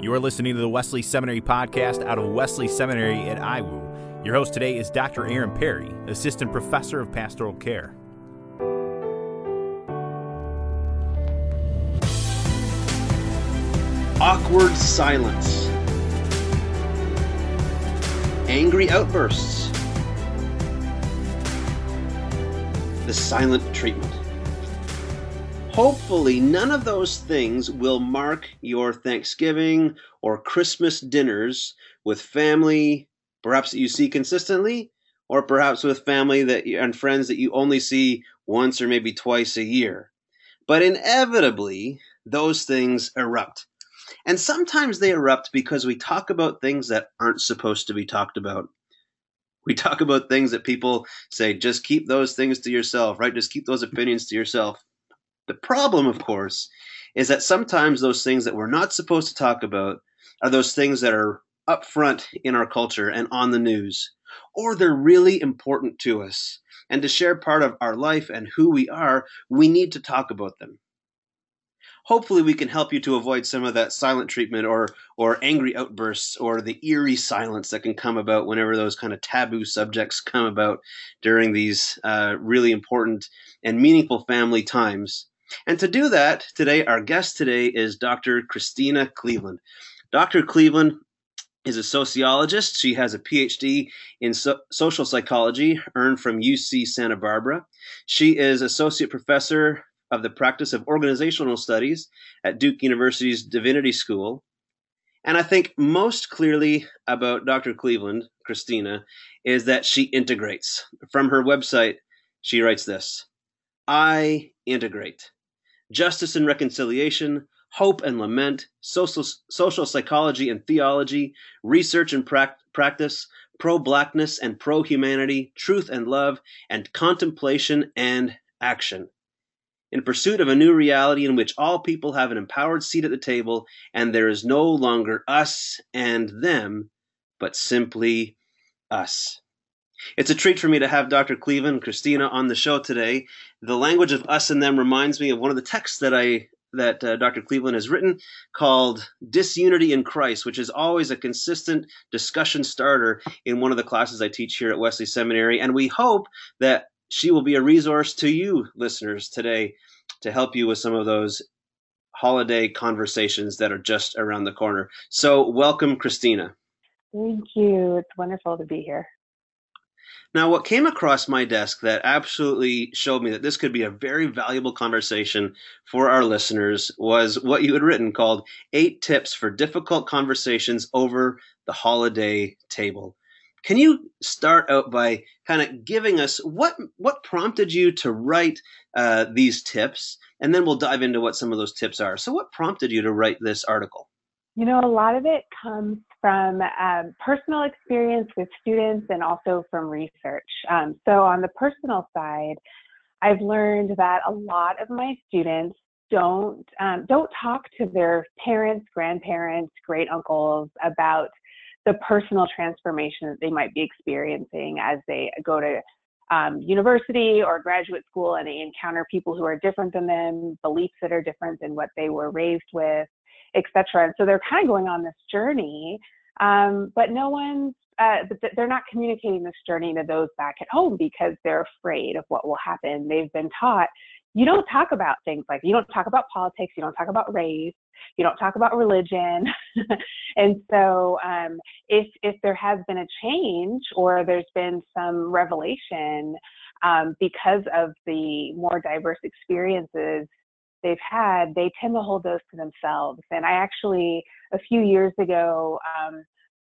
You are listening to the Wesley Seminary podcast out of Wesley Seminary at IWU. Your host today is Dr. Aaron Perry, Assistant Professor of Pastoral Care. Awkward silence. Angry outbursts. The silent treatment. Hopefully, none of those things will mark your Thanksgiving or Christmas dinners with family, perhaps that you see consistently, or perhaps with family that you, and friends that you only see once or maybe twice a year. But inevitably, those things erupt. And sometimes they erupt because we talk about things that aren't supposed to be talked about. We talk about things that people say, just keep those things to yourself, right? Just keep those opinions to yourself. The problem, of course, is that sometimes those things that we're not supposed to talk about are those things that are up front in our culture and on the news, or they're really important to us. And to share part of our life and who we are, we need to talk about them. Hopefully, we can help you to avoid some of that silent treatment or, or angry outbursts or the eerie silence that can come about whenever those kind of taboo subjects come about during these uh, really important and meaningful family times. And to do that, today, our guest today is Dr. Christena Cleveland. Dr. Cleveland is a sociologist. She has a PhD in so- social psychology earned from UC Santa Barbara. She is associate professor of the practice of organizational studies at Duke University's Divinity School. And I think most clearly about Dr. Cleveland, Christena, is that she integrates. From her website, she writes this I integrate justice and reconciliation, hope and lament, social, social psychology and theology, research and pra- practice, pro blackness and pro humanity, truth and love, and contemplation and action. In pursuit of a new reality in which all people have an empowered seat at the table and there is no longer us and them, but simply us. It's a treat for me to have Dr. Cleveland and Christena on the show today. The language of us and them reminds me of one of the texts that I that uh, Dr. Cleveland has written called Disunity in Christ, which is always a consistent discussion starter in one of the classes I teach here at Wesley Seminary. And we hope that she will be a resource to you, listeners, today to help you with some of those holiday conversations that are just around the corner. So, welcome, Christena. Thank you. It's wonderful to be here. Now, what came across my desk that absolutely showed me that this could be a very valuable conversation for our listeners was what you had written called Eight Tips for Difficult Conversations Over the Holiday Table. Can you start out by kind of giving us what what prompted you to write uh, these tips, and then we'll dive into what some of those tips are. So, what prompted you to write this article? You know, a lot of it comes from um, personal experience with students and also from research. Um, so, on the personal side, I've learned that a lot of my students don't um, don't talk to their parents, grandparents, great uncles about the personal transformation that they might be experiencing as they go to um, university or graduate school and they encounter people who are different than them, beliefs that are different than what they were raised with, etc. And so they're kind of going on this journey, um, but no one's, uh, they're not communicating this journey to those back at home because they're afraid of what will happen. They've been taught you don't talk about things like you don't talk about politics, you don't talk about race, you don't talk about religion. and so um, if if there has been a change or there's been some revelation um, because of the more diverse experiences they've had, they tend to hold those to themselves. And I actually a few years ago um,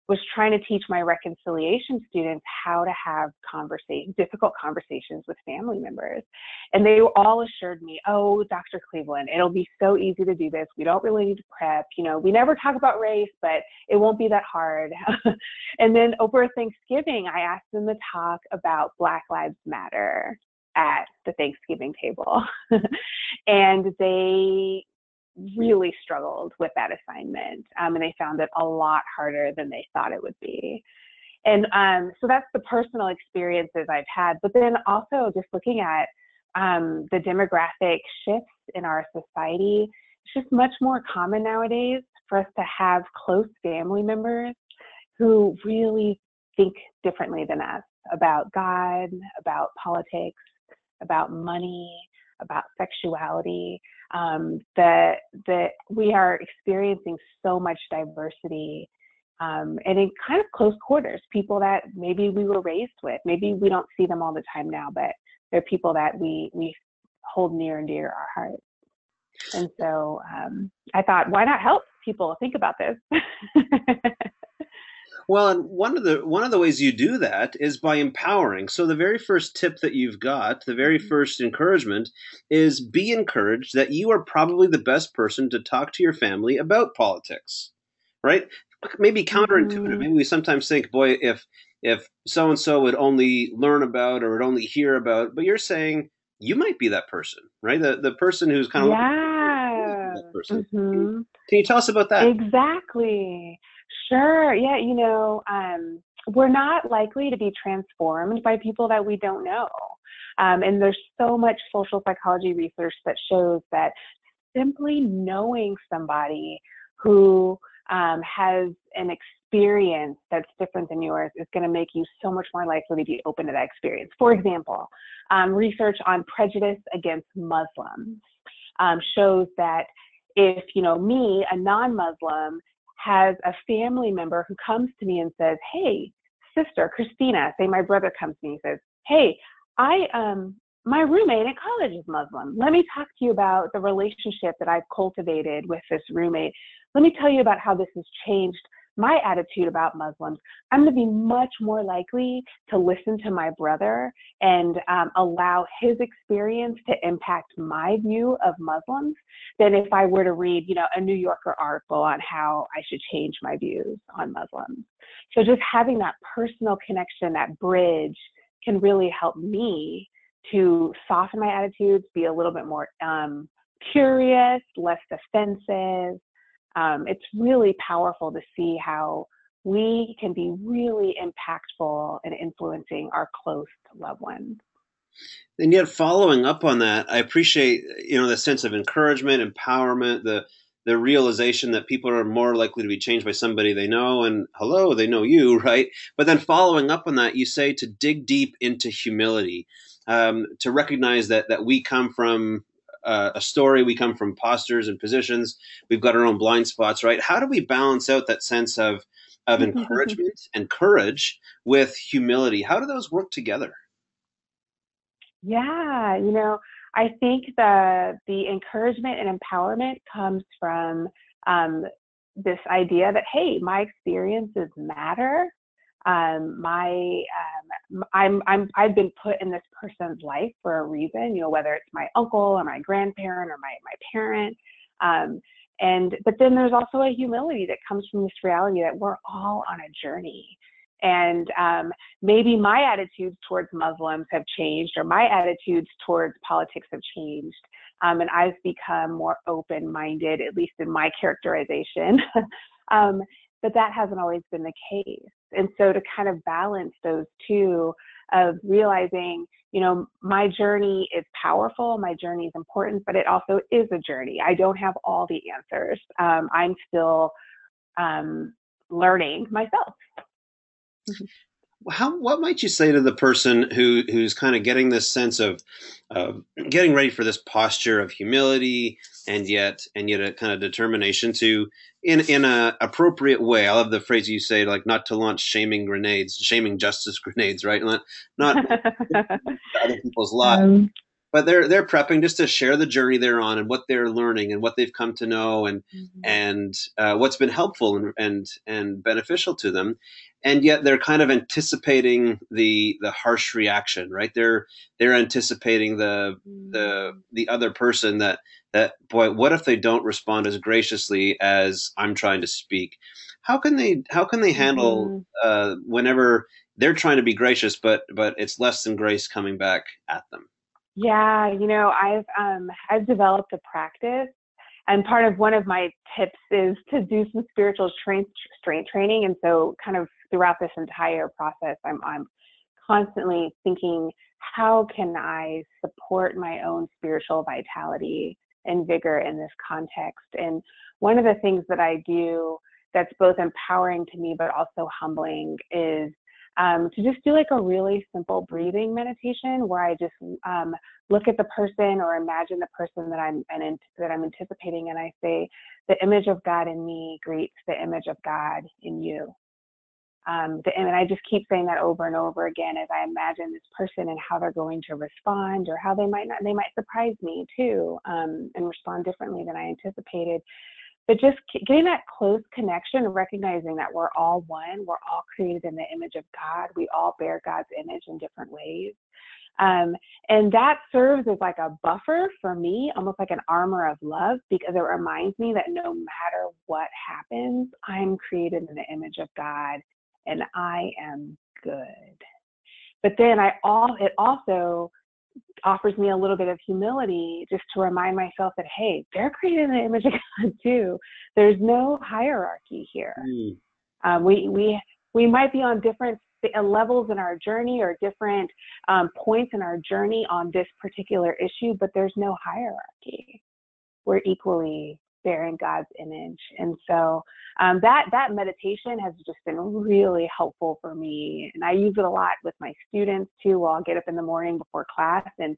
was trying to teach my reconciliation students how to have conversation, difficult conversations with family members. And they all assured me, oh, Dr. Cleveland, it'll be so easy to do this. We don't really need to prep. You know, we never talk about race, but it won't be that hard. and then over Thanksgiving, I asked them to talk about Black Lives Matter at the Thanksgiving table. and they really struggled with that assignment um, and they found it a lot harder than they thought it would be and um, so that's the personal experiences i've had but then also just looking at um, the demographic shifts in our society it's just much more common nowadays for us to have close family members who really think differently than us about God, about politics, about money, about sexuality. Um, that that we are experiencing so much diversity, um, and in kind of close quarters. People that maybe we were raised with, maybe we don't see them all the time now, but they're people that we we hold near and dear our hearts. And so um, I thought, why not help people think about this? Well, and one of the one of the ways you do that is by empowering. So the very first tip that you've got, the very mm-hmm. first encouragement is be encouraged that you are probably the best person to talk to your family about politics. Right? Maybe counterintuitive. Mm-hmm. Maybe we sometimes think, boy, if if so and so would only learn about or would only hear about, but you're saying you might be that person, right? The the person who's kind of yeah. person. Mm-hmm. Can you tell us about that? Exactly. Sure. Yeah. You know, um, we're not likely to be transformed by people that we don't know. Um, and there's so much social psychology research that shows that simply knowing somebody who um, has an experience that's different than yours is going to make you so much more likely to be open to that experience. For example, um, research on prejudice against Muslims um, shows that if you know me, a non-Muslim, has a family member who comes to me and says, Hey, sister, Christena, say my brother comes to me and says, Hey, I um my roommate at college is Muslim. Let me talk to you about the relationship that I've cultivated with this roommate. Let me tell you about how this has changed my attitude about Muslims, I'm going to be much more likely to listen to my brother and um, allow his experience to impact my view of Muslims than if I were to read, you know, a New Yorker article on how I should change my views on Muslims. So just having that personal connection, that bridge, can really help me to soften my attitudes, be a little bit more um, curious, less defensive, um, it's really powerful to see how we can be really impactful in influencing our close loved ones. And yet, following up on that, I appreciate you know the sense of encouragement, empowerment, the the realization that people are more likely to be changed by somebody they know, and hello, they know you, right? But then following up on that, you say to dig deep into humility, um, to recognize that that we come from uh, a story. We come from postures and positions. We've got our own blind spots, right? How do we balance out that sense of of encouragement and courage with humility? How do those work together? Yeah, you know, I think the the encouragement and empowerment comes from um, this idea that hey, my experiences matter um, my um, I'm I'm I've been put in this person's life for a reason, you know, whether it's my uncle or my grandparent or my my parent. Um, and but then there's also a humility that comes from this reality that we're all on a journey. And um, maybe my attitudes towards Muslims have changed, or my attitudes towards politics have changed. Um, and I've become more open minded, at least in my characterization. um, but that hasn't always been the case. And so to kind of balance those two of realizing, you know, my journey is powerful, my journey is important, but it also is a journey. I don't have all the answers. Um, I'm still um, learning myself. How what might you say to the person who who's kind of getting this sense of uh, getting ready for this posture of humility and yet and yet a kind of determination to in in a appropriate way. I love the phrase you say, like not to launch shaming grenades, shaming justice grenades, right? Not not other people's lives. Um, but they're they're prepping just to share the journey they're on and what they're learning and what they've come to know and mm-hmm. and uh, what's been helpful and, and and beneficial to them and yet they're kind of anticipating the the harsh reaction right they're they're anticipating the the mm. the other person that that boy what if they don't respond as graciously as i'm trying to speak how can they how can they handle mm-hmm. uh, whenever they're trying to be gracious but but it's less than grace coming back at them yeah you know i've um i've developed a practice and part of one of my tips is to do some spiritual strength strength training and so kind of throughout this entire process i'm i'm constantly thinking how can i support my own spiritual vitality and vigor in this context. And one of the things that I do that's both empowering to me but also humbling is um, to just do like a really simple breathing meditation where I just um, look at the person or imagine the person that I'm and that I'm anticipating, and I say, "The image of God in me greets the image of God in you." Um, the, and I just keep saying that over and over again as I imagine this person and how they're going to respond, or how they might not, they might surprise me too, um, and respond differently than I anticipated but just getting that close connection recognizing that we're all one we're all created in the image of god we all bear god's image in different ways. Um, and that serves as like a buffer for me almost like an armor of love because it reminds me that no matter what happens i'm created in the image of god and i am good. But then i all it also offers me a little bit of humility just to remind myself that hey they're created in the image of god too. There's no hierarchy here. Mm. um, we we we might be on different uh, levels in our journey or different um, points in our journey on this particular issue but there's no hierarchy. We're equally bearing God's image. And so um, that that meditation has just been really helpful for me, and I use it a lot with my students too. While I'll get up in the morning before class and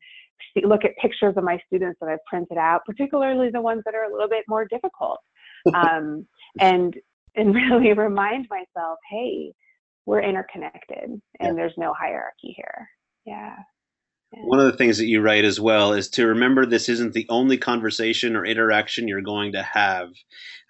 see, look at pictures of my students that I've printed out, particularly the ones that are a little bit more difficult, um, and and really remind myself, hey, we're interconnected, and yeah. there's no hierarchy here. Yeah. One of the things that you write as well is to remember this isn't the only conversation or interaction you're going to have.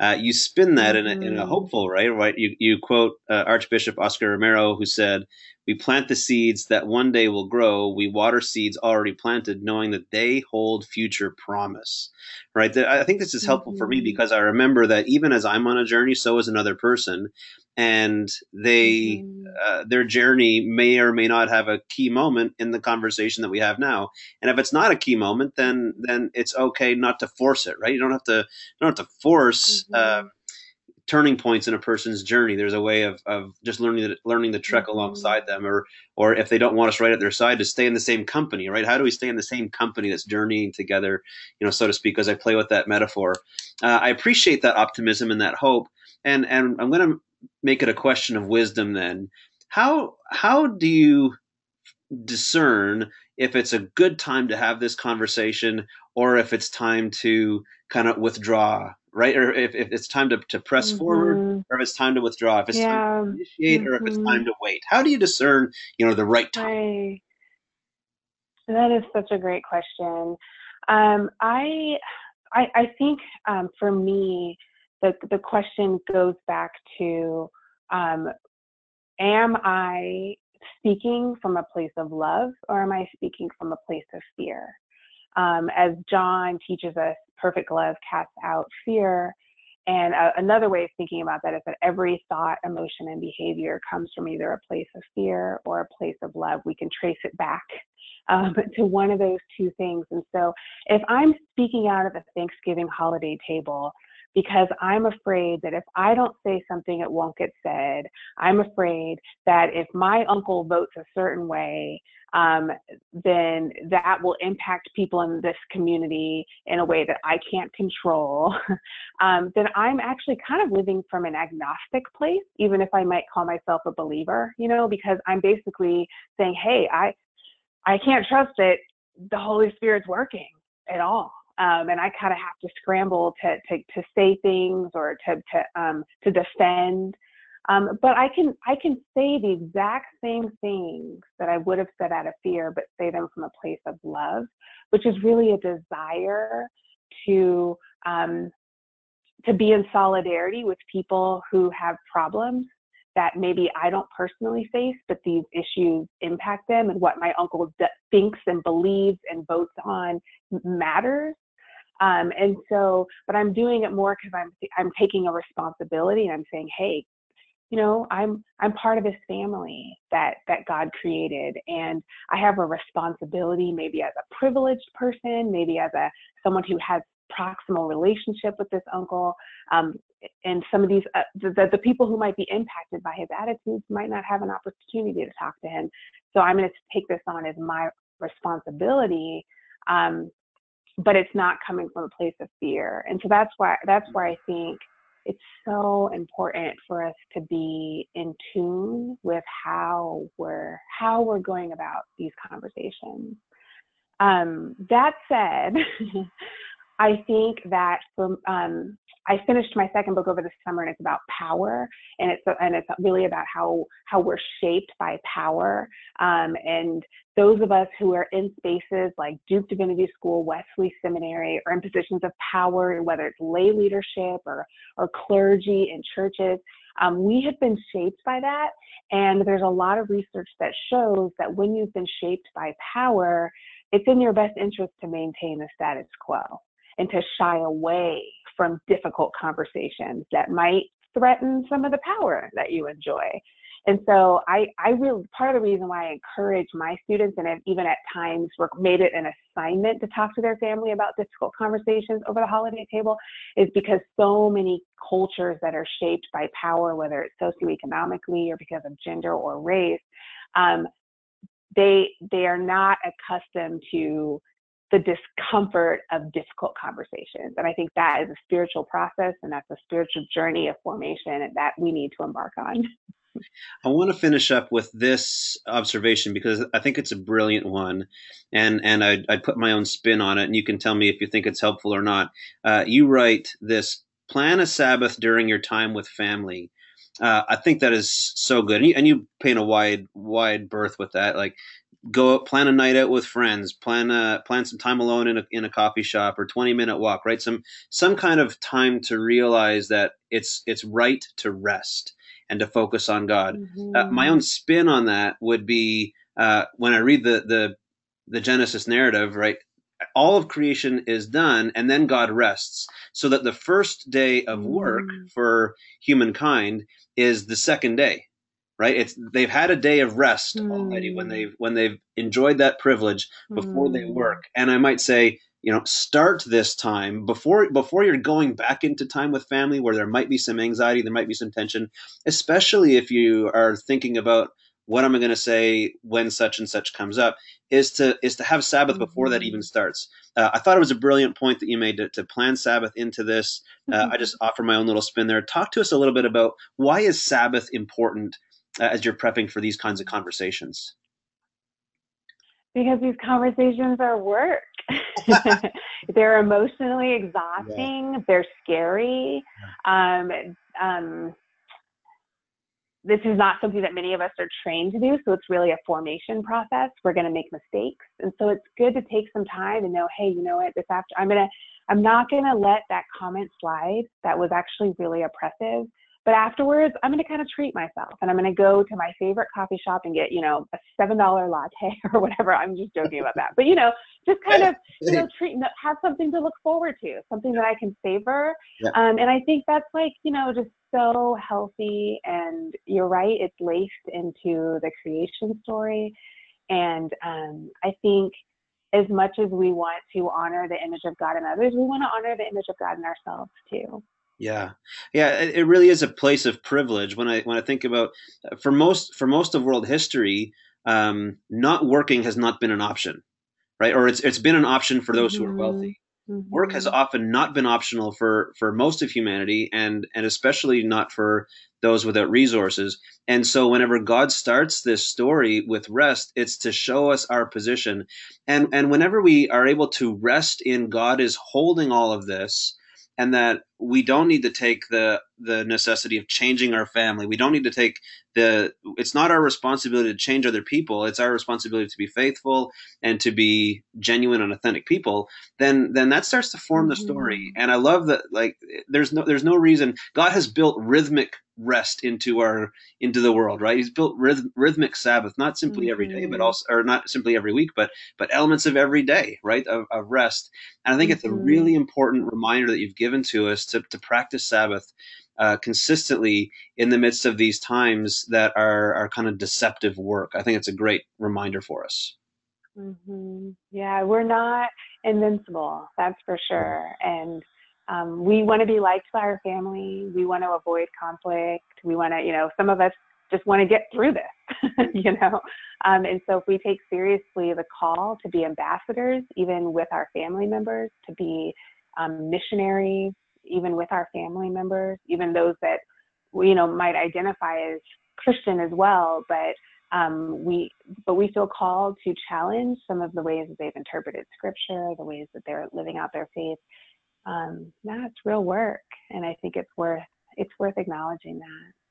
Uh, you spin that in, a, in a mm-hmm. hopeful, right? Right. You, you quote uh, Archbishop Oscar Romero, who said, "We plant the seeds that one day will grow. We water seeds already planted, knowing that they hold future promise." Right. I think this is helpful mm-hmm. for me mm-hmm. because I remember that even as I'm on a journey, so is another person, and they mm-hmm. uh, their journey may or may not have a key moment in the conversation that we have now and if it's not a key moment then then it's okay not to force it right you don't have to you don't have to force mm-hmm. uh, turning points in a person's journey. There's a way of, of just learning to, learning the trek mm-hmm. alongside them or or if they don't want us right at their side to stay in the same company right? How do we stay in the same company that's journeying together you know so to speak as i play with that metaphor? Uh, i appreciate that optimism and that hope. And and i'm going to make it a question of wisdom then. How how do you discern if it's a good time to have this conversation or if it's time to kind of withdraw right or if, if it's time to, to press mm-hmm. forward or if it's time to withdraw if it's yeah. time to initiate mm-hmm. or if it's time mm-hmm. to wait how do you discern you know the right time that is such a great question um, I, I i think um, for me the, the question goes back to um, am I speaking from a place of love or am I speaking from a place of fear? Um, as John teaches us, perfect love casts out fear. And uh, another way of thinking about that is that every thought, emotion, and behavior comes from either a place of fear or a place of love. We can trace it back um, to one of those two things. And so if I'm speaking out at the Thanksgiving holiday table, because I'm afraid that if I don't say something, it won't get said. I'm afraid that if my uncle votes a certain way, um, then that will impact people in this community in a way that I can't control. um, then I'm actually kind of living from an agnostic place, even if I might call myself a believer, you know, because I'm basically saying, hey, I, I can't trust that the Holy Spirit's working at all um, and I kind of have to scramble to, to, to say things or to, to, um, to defend. Um, but I can, I can say the exact same things that I would have said out of fear, but say them from a place of love, which is really a desire to, um, to be in solidarity with people who have problems that maybe I don't personally face, but these issues impact them and what my uncle d- thinks and believes and votes on matters. Um, and so, but I'm doing it more because I'm I'm taking a responsibility and I'm saying, hey, you know, I'm I'm part of this family that that God created, and I have a responsibility, maybe as a privileged person, maybe as a someone who has proximal relationship with this uncle. Um, and some of these, uh, the, the people who might be impacted by his attitudes might not have an opportunity to talk to him. So I'm going to take this on as my responsibility um, but it's not coming from a place of fear. And so that's why that's why I think it's so important for us to be in tune with how we're how we're going about these conversations. Um, that said, I think that for um, I finished my second book over the summer, and it's about power, and it's and it's really about how how we're shaped by power. Um, and those of us who are in spaces like Duke Divinity School, Wesley Seminary, or in positions of power, whether it's lay leadership or or clergy in churches, um, we have been shaped by that. And there's a lot of research that shows that when you've been shaped by power, it's in your best interest to maintain the status quo and to shy away from difficult conversations that might threaten some of the power that you enjoy. And so I, I really, part of the reason why I encourage my students and have even at times made it an assignment to talk to their family about difficult conversations over the holiday table is because so many cultures that are shaped by power, whether it's socioeconomically or because of gender or race, um, they, they are not accustomed to the discomfort of difficult conversations. And I think that is a spiritual process and that's a spiritual journey of formation that we need to embark on. I want to finish up with this observation because I think it's a brilliant one, and and I I put my own spin on it, and you can tell me if you think it's helpful or not. Uh, you write this: plan a Sabbath during your time with family. Uh, I think that is so good, and you, and you paint a wide wide berth with that. Like go plan a night out with friends plan a plan some time alone in a, in a coffee shop or 20 minute walk right some some kind of time to realize that it's it's right to rest and to focus on god mm-hmm. uh, my own spin on that would be uh, when i read the the the genesis narrative right all of creation is done and then god rests so that the first day of work mm. for humankind is the second day right it's they've had a day of rest mm. already when they've when they've enjoyed that privilege before mm. they work and i might say you know start this time before before you're going back into time with family where there might be some anxiety there might be some tension especially if you are thinking about what am i going to say when such and such comes up is to is to have sabbath before that even mm-hmm. starts uh, i thought it was a brilliant point that you made to, to plan sabbath into this uh, mm-hmm. i just offer my own little spin there talk to us a little bit about why is sabbath important as you're prepping for these kinds of conversations? Because these conversations are work. they're emotionally exhausting. Yeah. They're scary. Um, um, this is not something that many of us are trained to do. So it's really a formation process. We're going to make mistakes. And so it's good to take some time and know, hey, you know what, this after I'm going to, I'm not going to let that comment slide that was actually really oppressive but afterwards, I'm going to kind of treat myself and I'm going to go to my favorite coffee shop and get, you know, a $7 latte or whatever. I'm just joking about that. But, you know, just kind of, you know, treat, have something to look forward to, something that I can savor. Yeah. Um, and I think that's like, you know, just so healthy. And you're right, it's laced into the creation story. And um, I think as much as we want to honor the image of God in others, we want to honor the image of God in ourselves too. Yeah, yeah, it, it really is a place of privilege. When I when I think about uh, for most for most of world history, um, not working has not been an option, right? Or it's it's been an option for those mm-hmm. who are wealthy. Mm-hmm. Work has mm-hmm. often not been optional for for most of humanity, and and especially not for those without resources. And so, whenever God starts this story with rest, it's to show us our position. And and whenever we are able to rest in God is holding all of this and that we don't need to take the the necessity of changing our family. We don't need to take the it's not our responsibility to change other people. It's our responsibility to be faithful and to be genuine and authentic people. Then then that starts to form the story. Mm-hmm. And I love that like there's no there's no reason God has built rhythmic rest into our into the world right he's built rhythm, rhythmic sabbath not simply every day but mm-hmm. also or not simply every week but but elements of every day right of, of rest and i think mm-hmm. it's a mm-hmm. really important reminder that you've given to us to, to practice sabbath uh, consistently in the midst of these times that are are kind of deceptive work i think it's a great reminder for us mm-hmm. yeah we're not invincible that's for sure and um, we want to be liked by our family. We want to avoid conflict. We want to, you know, some of us just want to get through this. you know. Um, and so if we take seriously the call to be ambassadors, even with our family members, to be um, missionaries, even with our family members, even those that you know might identify as Christian as well, but um, we but we feel called to challenge some of the ways that they've interpreted scripture, the ways that they're living out their faith. Um, that's real work, and I think it's worth it's worth acknowledging that.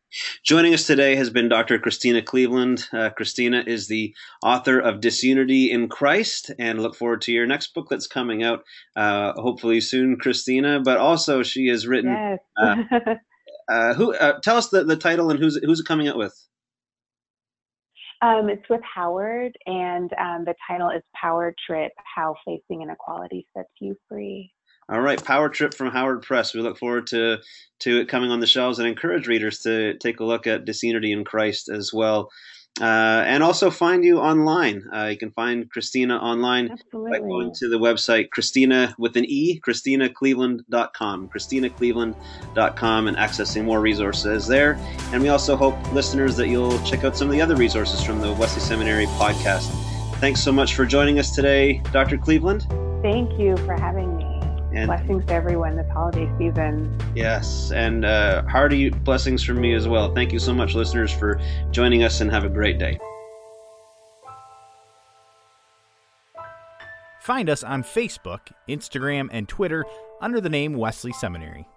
Joining us today has been Dr. Christena Cleveland. Uh, Christena is the author of Disunity in Christ, and look forward to your next book that's coming out uh, hopefully soon, Christena. But also, she has written. Yes. uh, uh who? Uh, tell us the, the title and who's who's it coming out with? Um, it's with Howard, and um, the title is Power Trip: How Facing Inequality Sets You Free. All right, Power Trip from Howard Press. We look forward to to it coming on the shelves and encourage readers to take a look at Disunity in Christ as well. Uh, and also find you online. Uh, you can find Christena online Absolutely. by going to the website Christena with an E, ChristenaCleveland.com, ChristenaCleveland.com, and accessing more resources there. And we also hope, listeners, that you'll check out some of the other resources from the Wesley Seminary podcast. Thanks so much for joining us today, Dr. Cleveland. Thank you for having me. And blessings to everyone this holiday season. Yes, and uh, hearty blessings from me as well. Thank you so much, listeners, for joining us, and have a great day. Find us on Facebook, Instagram, and Twitter under the name Wesley Seminary.